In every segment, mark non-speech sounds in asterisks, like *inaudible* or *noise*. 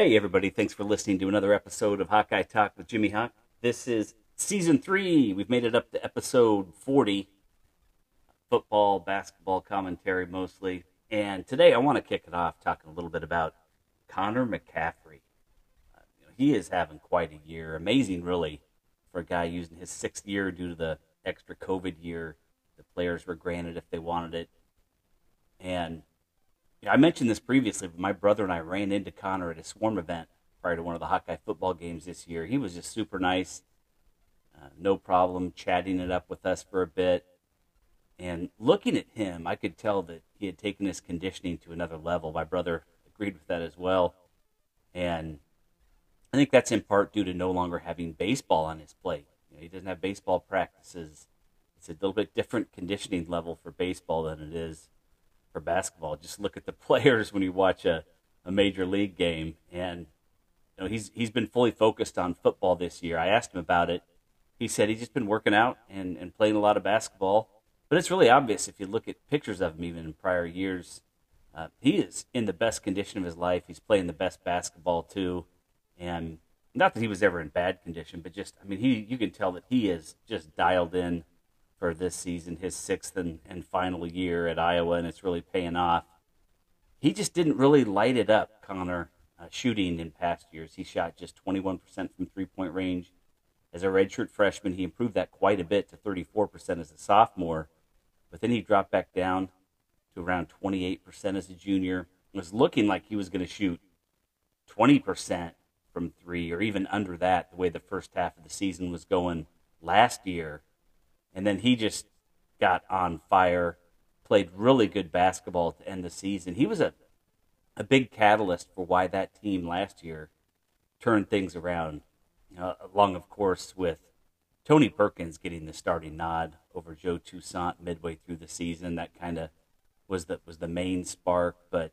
Hey, everybody, thanks for listening to another episode of Hawkeye Talk with Jimmy Hawk. This is season three. We've made it up to episode 40 football, basketball commentary mostly. And today I want to kick it off talking a little bit about Connor McCaffery. Uh, you know, he is having quite a year. Amazing, really, for a guy using his sixth year due to the extra COVID year. The players were granted if they wanted it. And I mentioned this previously, but my brother and I ran into Connor at a swarm event prior to one of the Hawkeye football games this year. He was just super nice, uh, no problem chatting it up with us for a bit. And looking at him, I could tell that he had taken his conditioning to another level. My brother agreed with that as well. And I think that's in part due to no longer having baseball on his plate. You know, he doesn't have baseball practices. It's a little bit different conditioning level for baseball than it is for basketball. Just look at the *laughs* players when you watch a, a major league game, and you know he's he's been fully focused on football this year. I asked him about it. He said he's just been working out and, and playing a lot of basketball. But it's really obvious if you look at pictures of him, even in prior years. Uh, he is in the best condition of his life. He's playing the best basketball too, and not that he was ever in bad condition, but just I mean he you can tell that he is just dialed in for this season, his sixth and, and final year at Iowa, and it's really paying off. He just didn't really light it up, Connor, uh, shooting in past years. He shot just 21% from three point range. As a redshirt freshman, he improved that quite a bit to 34% as a sophomore, but then he dropped back down to around 28% as a junior. It was looking like he was going to shoot 20% from three or even under that, the way the first half of the season was going last year and then he just got on fire, played really good basketball to end the season. He was a a big catalyst for why that team last year turned things around. Uh, along, of course, with Tony Perkins getting the starting nod over Joe Toussaint midway through the season, that kind of was the was the main spark. But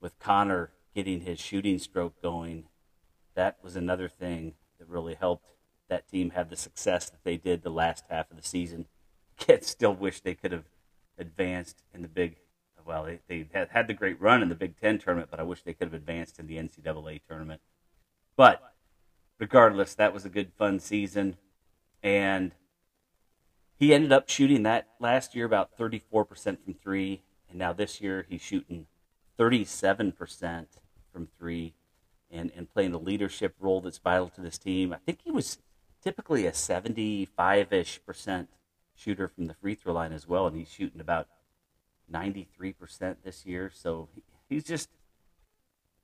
with Connor getting his shooting stroke going, that was another thing that really helped that team have the success that they did the last half of the season. *laughs* Yet still wish they could have advanced in the big. Well, they, they had, had the great run in the Big Ten tournament, but I wish they could have advanced in the NCAA tournament. But regardless, that was a good, fun season. And he ended up shooting that last year about 34% from three. And now this year he's shooting 37% from three and, and playing the leadership role that's vital to this team. I think he was typically a 75 ish percent shooter from the free throw line as well, and he's shooting about 93% this year. So he's just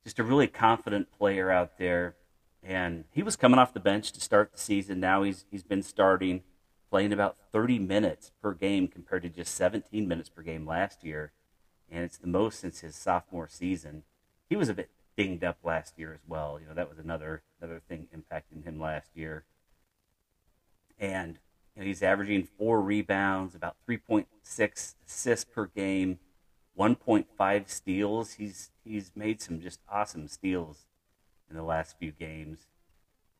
just a really confident player out there. And he was coming off the bench to start the season. Now he's he's been starting, playing about 30 minutes per game compared to just 17 minutes per game last year, and it's the most since his sophomore season. He was a bit dinged up last year as well. You know that was another another thing impacting him last year and you know, he's averaging four rebounds, about 3.6 assists per game, 1.5 steals. He's he's made some just awesome steals in the last few games.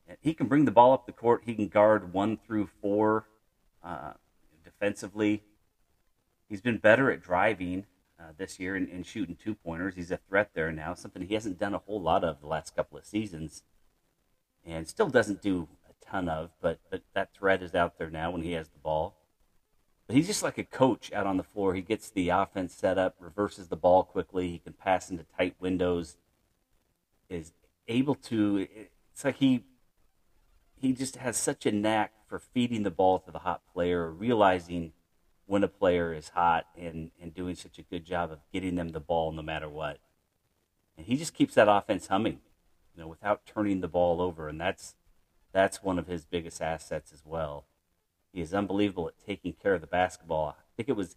And he can bring the ball up the court. He can guard one through four uh, defensively. He's been better at driving uh, this year and, and shooting two pointers. He's a threat there now, something he hasn't done a whole lot of the last couple of seasons, and still doesn't do ton of, but but that threat is out there now when he has the ball. But he's just like a coach out on the floor. He gets the offense set up, reverses the ball quickly. He can pass into tight windows. Is able to. It's like he he just has such a knack for feeding the ball to the hot player, realizing when a player is hot, and and doing such a good job of getting them the ball no matter what. And he just keeps that offense humming, you know, without turning the ball over, and that's that's one of his biggest assets as well. He is unbelievable at taking care of the basketball. I think it was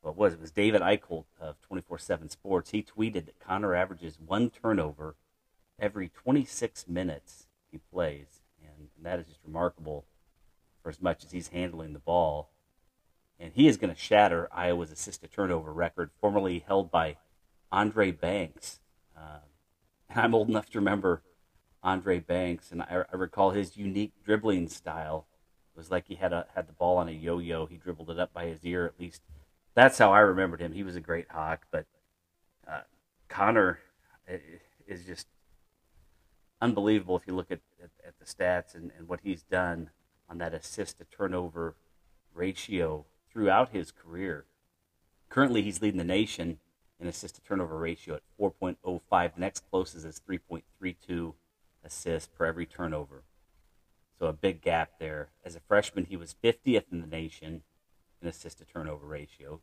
what was it? was David Eickholt of 24/7 Sports. He tweeted that Connor averages one turnover every 26 minutes he plays, and, and that is just remarkable for as much as he's handling the ball. And he is going to shatter Iowa's assist to turnover record, formerly held by Andre Banks. Uh, and *laughs* I'm old enough to remember Andre Banks, and I, I recall his unique dribbling style. It was like he had a had the ball on a yo-yo. He dribbled it up by his ear. At least that's how I remembered him. He was a great hawk, but uh, Connor is just unbelievable if you look at, at, at the stats and, and what he's done on that assist to turnover ratio throughout his career. Currently, he's leading the nation in assist to turnover ratio at 4.05. The next closest is 3.32 assists per every turnover. So a big gap there. As a freshman, he was 50th in the nation in assist to turnover ratio.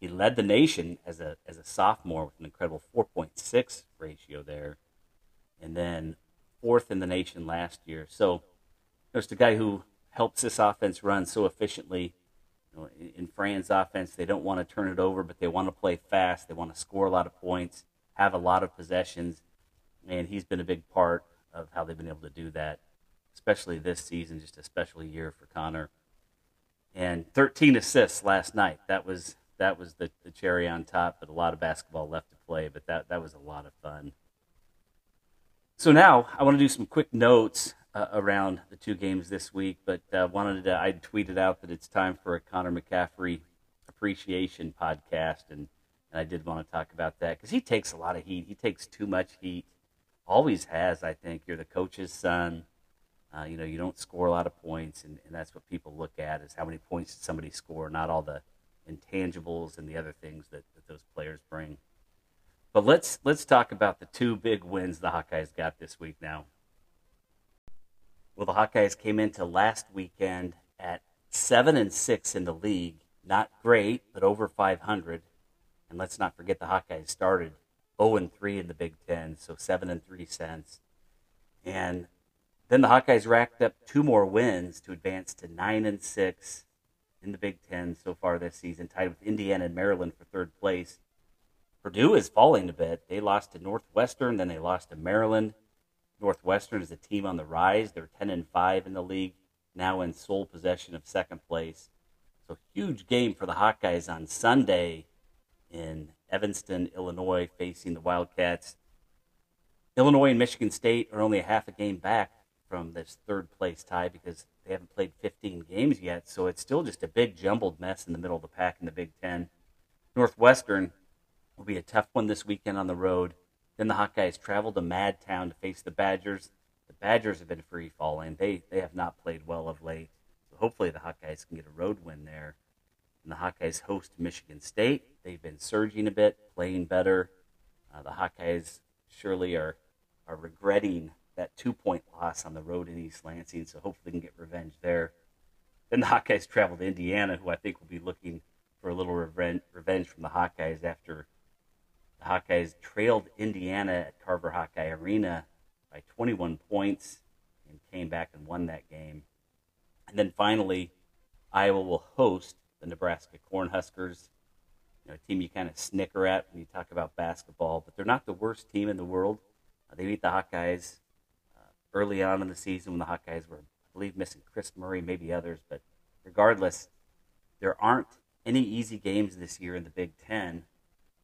He led the nation as a as a sophomore with an incredible 4.6 ratio there, and then fourth in the nation last year. So there's the guy who helps this offense run so efficiently. You know, in Fran's offense, they don't want to turn it over, but they want to play fast. They want to score a lot of points, have a lot of possessions, and he's been a big part of how they've been able to do that, especially this season. Just a special year for Connor. And 13 assists last night. That was that was the, the cherry on top, but a lot of basketball left to play. But that that was a lot of fun. So now I want to do some quick notes uh, around the two games this week, but uh, wanted to I tweeted out that it's time for a Connor McCaffery appreciation podcast, and, and I did want to talk about that because he takes a lot of heat. He takes too much heat, always has. I think you're the coach's son. Uh, you know, you don't score a lot of points, and, and that's what people look at is how many points did somebody score, not all the intangibles and the other things that, that those players bring. But let's let's talk about the two big wins the Hawkeyes got this week now. Well, the Hawkeyes came into last weekend at seven and six in the league. Not great, but over 500. And let's not forget the Hawkeyes started 0 and 3 in the Big Ten, so seven and three cents. And then the Hawkeyes racked up two more wins to advance to nine and six in the Big Ten so far this season, tied with Indiana and Maryland for third place. Purdue is falling a bit. They lost to Northwestern, then they lost to Maryland. Northwestern is a team on the rise. They're 10 and 5 in the league, now in sole possession of second place. So huge game for the Hawkeyes on Sunday in Evanston, Illinois, facing the Wildcats. Illinois and Michigan State are only a half a game back from this third place tie because they haven't played 15 games yet. So it's still just a big jumbled mess in the middle of the pack in the Big Ten. Northwestern will be a tough one this weekend on the road. Then the Hawkeyes travel to Madtown to face the Badgers. The Badgers have been free falling. They they have not played well of late. So hopefully the Hawkeyes can get a road win there. And the Hawkeyes host Michigan State. They've been surging a bit, playing better. Uh, the Hawkeyes surely are are regretting that two point loss on the road in East Lansing, so hopefully they can get revenge there. Then the Hawkeyes travel to Indiana, who I think will be looking for a little revenge, revenge from the Hawkeyes after the Hawkeyes trailed Indiana at Carver Hawkeye Arena by 21 points and came back and won that game. And then finally, Iowa will host the Nebraska Cornhuskers, you know, a team you kind of snicker at when you talk about basketball, but they're not the worst team in the world. Uh, they beat the Hawkeyes early on in the season when the Hawkeyes were, I believe, missing Kris Murray, maybe others. But regardless, there aren't any easy games this year in the Big Ten,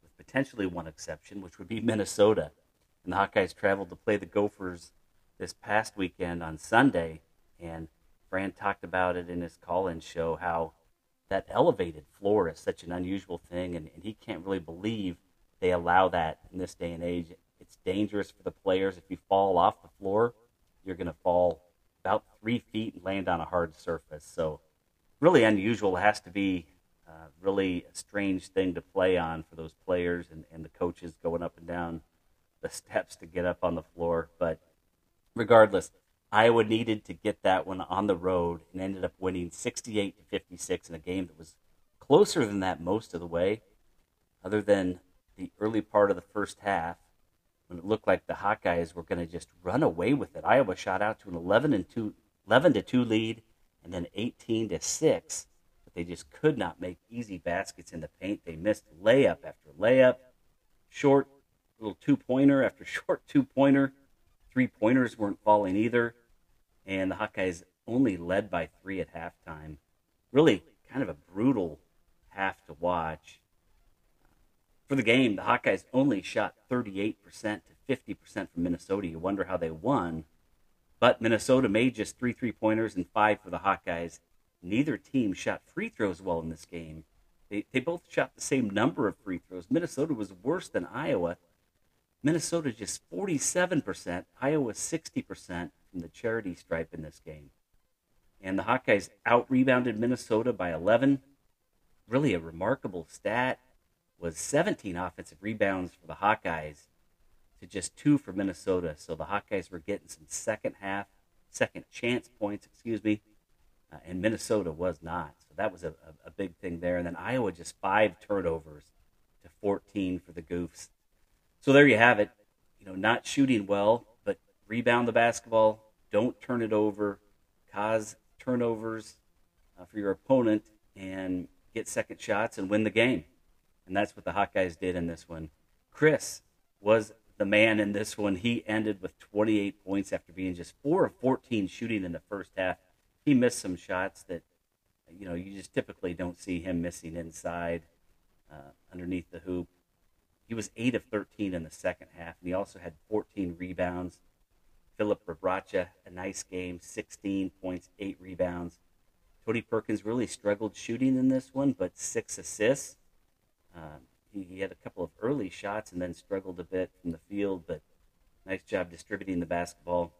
with potentially one exception, which would be *laughs* Minnesota. And the Hawkeyes traveled to play the Gophers this past weekend on Sunday, and Fran talked about it in his call-in show how that elevated floor is such an unusual thing, and, and he can't really believe they allow that in this day and age. It's dangerous for the players if you fall off the floor you're going to fall about three feet and land on a hard surface. So, really unusual. It has to be uh, really a strange thing to play on for those players and, and the coaches going up and down the *laughs* steps to get up on the floor. But regardless, Iowa needed to get that one on the road and ended up winning 68 to 56 in a game that was closer than that most of the way, other than the early part of the first half when it looked like the Hawkeyes were going to just run away with it. Iowa shot out to an 11 and 2 11 to 2 lead and then 18 to 6, but they just could not make easy baskets in the paint. They missed layup after layup, short little two-pointer after *laughs* short two-pointer. Three-pointers weren't falling either, and the Hawkeyes only led by 3 at halftime. Really kind of a brutal half to watch for the game, the Hawkeyes only shot 38% to 50% from Minnesota. You wonder how they won. But Minnesota made just three three pointers and five for the Hawkeyes. Neither team shot free throws well in this game. They, they both shot the same number of free throws. Minnesota was worse than Iowa. Minnesota just 47%, Iowa 60% from the charity stripe in this game. And the Hawkeyes out rebounded Minnesota by 11. Really a remarkable stat was 17 offensive rebounds for the Hawkeyes to just two for Minnesota. So the Hawkeyes were getting some second half, second chance points, excuse me, uh, and Minnesota was not. So that was a, a, a big thing there. And then Iowa just five turnovers to 14 for the Goofs. So there you have it. You know, not shooting well, but rebound the basketball, don't turn it over, cause turnovers uh, for your opponent, and get second shots and win the game. And that's what the Hawkeyes did in this one. Kris was the man in this one. He ended with 28 points after being just 4 of 14 shooting in the first half. He missed some shots that, you know, you just typically don't see him missing inside, uh, underneath the hoop. He was 8 of 13 in the second half, and he also had 14 rebounds. Filip Rebraca, a nice game, 16 points, 8 rebounds. Tony Perkins really struggled shooting in this one, but six assists. Um, he, he, had a couple of early shots and then struggled a bit from the field, but nice job distributing the basketball.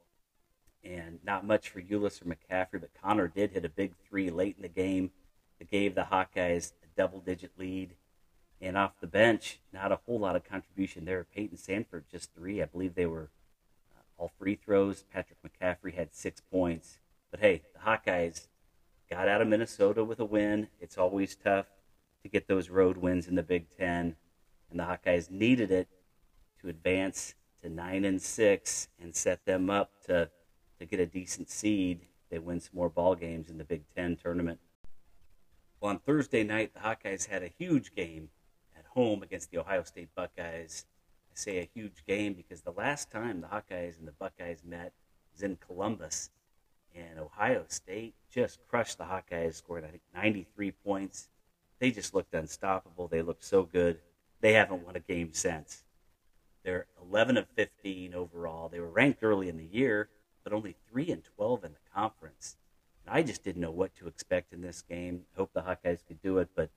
And not much for Ulis or McCaffery, but Connor did hit a big three late in the game that gave the Hawkeyes a double digit lead. And off the bench, not a whole lot of contribution there. Payton Sandfort, just three. I believe they were uh, all free throws. Patrick McCaffery had six points. But hey, the Hawkeyes got out of Minnesota with a win. It's always tough to get those road wins in the Big Ten, and the Hawkeyes needed it to advance to nine and six and set them up to to get a decent seed. They win some more ball games in the Big Ten tournament. Well, on Thursday night, the Hawkeyes had a huge game home against the Ohio State Buckeyes. I say a huge game because the last time the Hawkeyes and the Buckeyes met was in Columbus, and Ohio State just crushed the Hawkeyes, scored I think 93 points they just looked unstoppable. They looked so good. They haven't won a game since. They're 11 of 15 overall. They were ranked early in the year, but only 3 and 12 in the conference. And I just didn't know what to expect in this game. Hope the Hawkeyes could do it, but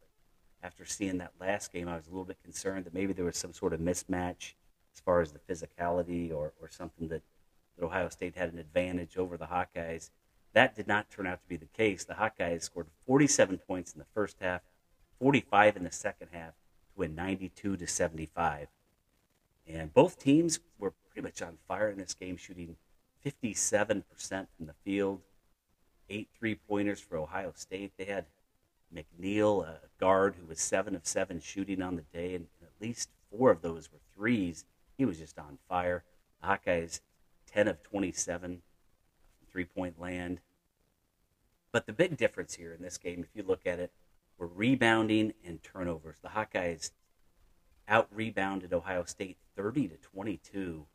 after seeing that last game, I was a little bit concerned that maybe there was some sort of mismatch as far as the physicality or, or something that, that Ohio State had an advantage over the Hawkeyes. That did not turn out to be the case. The Hawkeyes scored 47 points in the first half, 45 in the second half to win 92 to 75. And both teams were pretty much on fire in this game, shooting 57% from the field, eight three pointers for Ohio State. They had McNeil, a guard who was seven of seven shooting on the day, and at least four of those were threes. He was just on fire. The Hawkeyes, 10 of 27 three point land. But the big difference here in this game, if you look at it, were rebounding and turnovers. The Hawkeyes out rebounded Ohio State 30 to 22.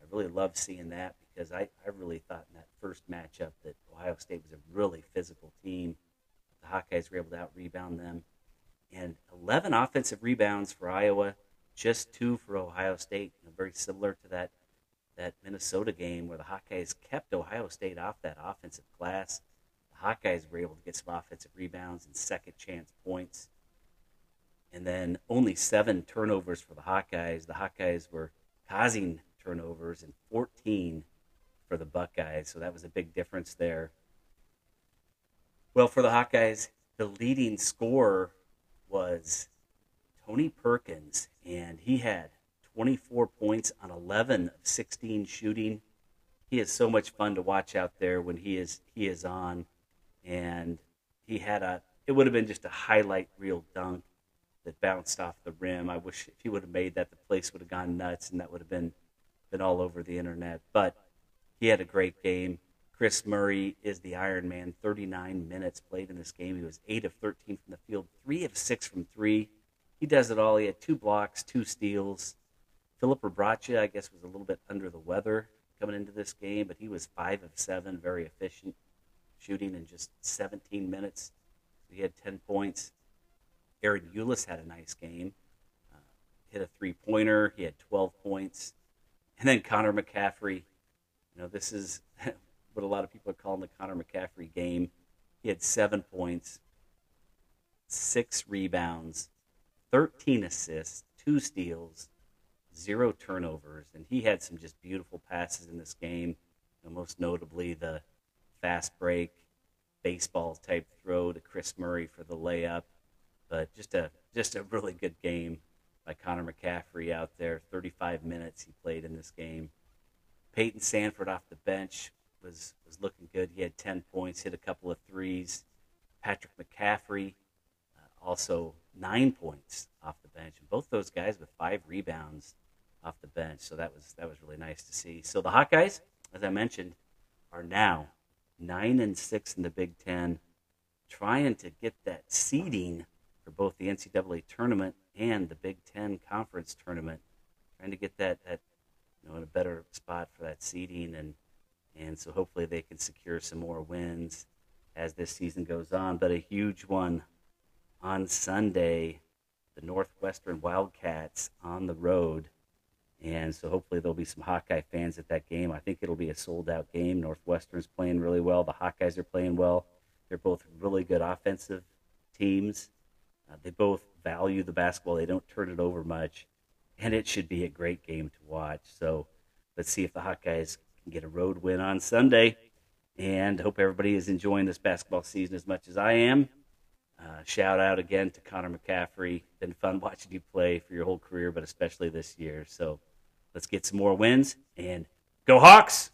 I really love seeing that because I, I really thought in that first matchup that Ohio State was a really physical team. The Hawkeyes were able to out rebound them. And 11 offensive rebounds for Iowa, just two for Ohio State. You know, very similar to that, that Minnesota game where the Hawkeyes kept Ohio State off that offensive glass. The Hawkeyes were able to get some offensive rebounds and second chance points. And then only seven turnovers for the Hawkeyes. The Hawkeyes were causing turnovers and 14 for the Buckeyes. So that was a big difference there. Well, for the Hawkeyes, the leading scorer was Tony Perkins, and he had 24 points on 11 of 16 shooting. He is so much fun to watch out there when he is he is on and he had a. It would have been just a highlight reel dunk that bounced off the rim. I wish if he would have made that, the place would have gone nuts, and that would have been been all over the internet. But he had a great game. Kris Murray is the Iron Man. 39 minutes played in this game. He was 8 of 13 from the field, 3 of 6 from 3. He does it all. He had two blocks, two steals. Filip Rebraca, I guess, was a little bit under the weather coming into this game, but he was 5 of 7, very efficient shooting in just 17 minutes. He had 10 points. Ahron Ulis had a nice game. Uh, hit a three pointer. He had 12 points. And then Connor McCaffery, You know, this is *laughs* what a lot of people are calling the Connor McCaffery game. He had seven points, six rebounds, 13 assists, two steals, zero turnovers, and he had some just beautiful passes in this game. You know, most notably the fast break baseball type throw to Kris Murray for the layup. But just a just a really good game by Connor McCaffery out there. 35 minutes he played in this game. Payton Sandfort off the bench was was looking good. He had 10 points, hit a couple of threes. Patrick McCaffery uh, also nine points off the bench, and both those guys with five rebounds off the bench. So that was that was really nice to see. So the Hawkeyes, as I mentioned, are now nine and six in the Big Ten, trying to get that seeding for both the NCAA tournament and the Big Ten conference tournament, trying to get that, that you know in a better spot for that seeding and and so hopefully they can secure some more wins as this season goes on. But a huge one on Sunday, the Northwestern Wildcats on the road. And so hopefully there'll be some Hawkeye fans at that game. I think it'll be a sold out game. Northwestern's playing really well. The Hawkeyes are playing well. They're both really good offensive teams. Uh, they both value the basketball. They don't turn it over much. And it should be a great game to watch. So let's see if the Hawkeyes get a road win on Sunday. And hope everybody is enjoying this basketball season as much as I am. Uh, shout out again to Connor McCaffery. Been fun *laughs* watching you play for your whole career, but especially this year. So let's get some more wins and go Hawks!